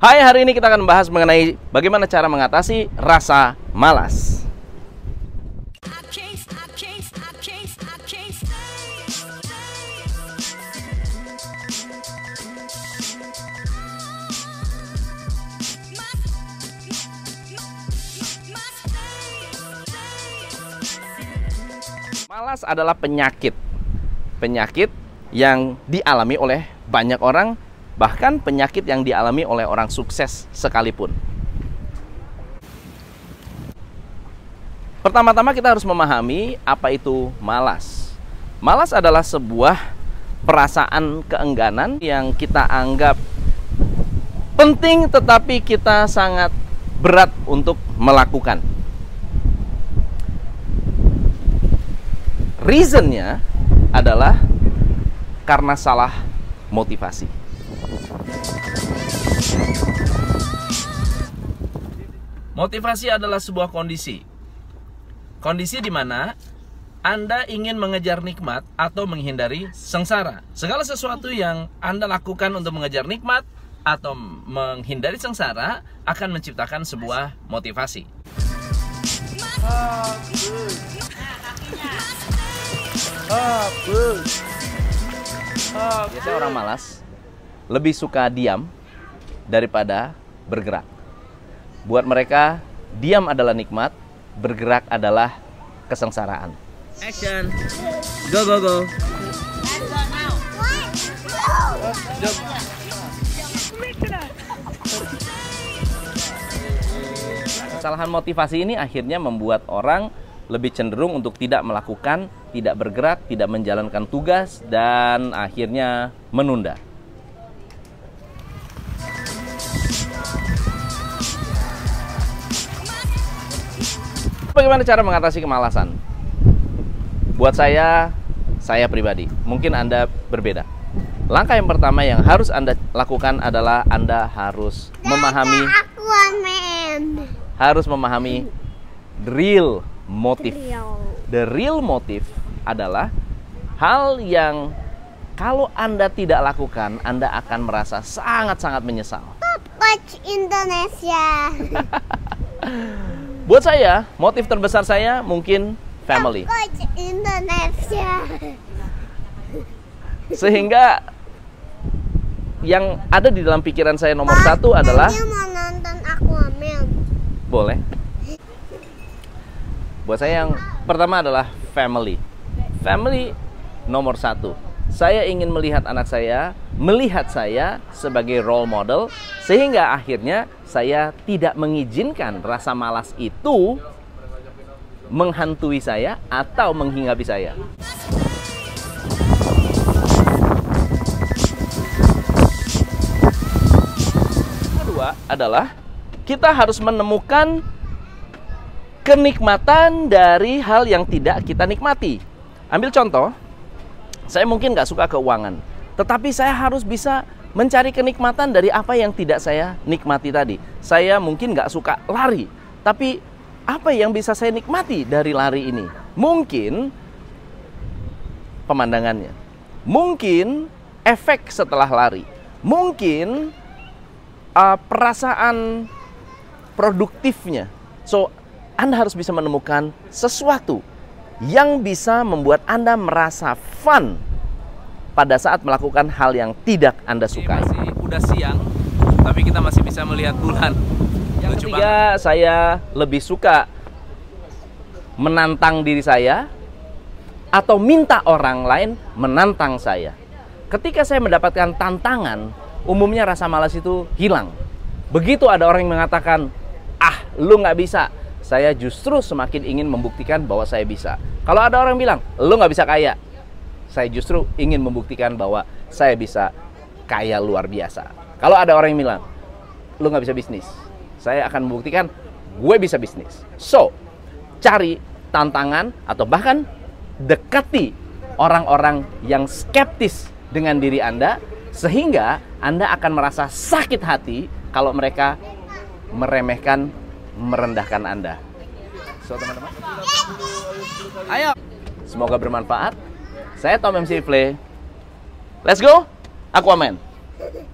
Hai, hari ini kita akan membahas mengenai bagaimana cara mengatasi rasa malas. Malas adalah penyakit. Penyakit yang dialami oleh banyak orang, bahkan penyakit yang dialami oleh orang sukses sekalipun. Pertama-tama kita harus memahami apa itu malas. Malas adalah sebuah perasaan keengganan yang kita anggap penting tetapi kita sangat berat untuk melakukan. Reasonnya adalah karena salah motivasi. Motivasi adalah sebuah kondisi. Kondisi di mana Anda ingin mengejar nikmat atau menghindari sengsara. Segala sesuatu yang Anda lakukan untuk mengejar nikmat atau menghindari sengsara akan menciptakan sebuah motivasi. Biasanya orang malas lebih suka diam daripada bergerak. Buat mereka, diam adalah nikmat, bergerak adalah kesengsaraan. Action. Go go go. Kesalahan motivasi ini akhirnya membuat orang lebih cenderung untuk tidak melakukan, tidak bergerak, tidak menjalankan tugas, dan akhirnya menunda. Bagaimana cara mengatasi kemalasan? Buat saya, saya pribadi, mungkin Anda berbeda. Langkah yang pertama yang harus Anda lakukan adalah Anda harus memahami harus memahami real motive. The real motive adalah hal yang kalau Anda tidak lakukan, Anda akan merasa sangat-sangat menyesal. Coach Indonesia. Buat saya, motif terbesar saya mungkin family. Indonesia. Sehingga yang ada di dalam pikiran saya nomor satu adalah mau nonton Aquaman. boleh. Buat saya yang pertama adalah family. Family nomor satu. Saya ingin melihat anak saya, melihat saya sebagai role model, sehingga akhirnya saya tidak mengizinkan rasa malas itu menghantui saya atau menghinggapi saya. Kedua adalah kita harus menemukan kenikmatan dari hal yang tidak kita nikmati. Ambil contoh, saya mungkin nggak suka keuangan, tetapi saya harus bisa mencari kenikmatan dari apa yang tidak saya nikmati tadi. Saya mungkin nggak suka lari, tapi apa yang bisa saya nikmati dari lari ini? Mungkin pemandangannya, mungkin efek setelah lari, mungkin uh, perasaan produktifnya. So, Anda harus bisa menemukan sesuatu yang bisa membuat Anda merasa fun pada saat melakukan hal yang tidak Anda sukai. Masih udah siang, tapi kita masih bisa melihat bulan. Yang Lucu ketiga, saya lebih suka menantang diri saya atau minta orang lain menantang saya. Ketika saya mendapatkan tantangan, umumnya rasa malas itu hilang. Begitu ada orang yang mengatakan, ah lu nggak bisa, saya justru semakin ingin membuktikan bahwa saya bisa. Kalau ada orang bilang, lu nggak bisa kaya, saya justru ingin membuktikan bahwa saya bisa kaya luar biasa. Kalau ada orang yang bilang, lu nggak bisa bisnis, saya akan membuktikan gue bisa bisnis. So, cari tantangan atau bahkan dekati orang-orang yang skeptis dengan diri Anda sehingga Anda akan merasa sakit hati kalau mereka meremehkan, merendahkan Anda. So, teman-teman. Ayo. Semoga bermanfaat. Saya Tom MC Play. Let's go. Aquaman.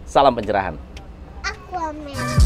Salam pencerahan. Aquaman.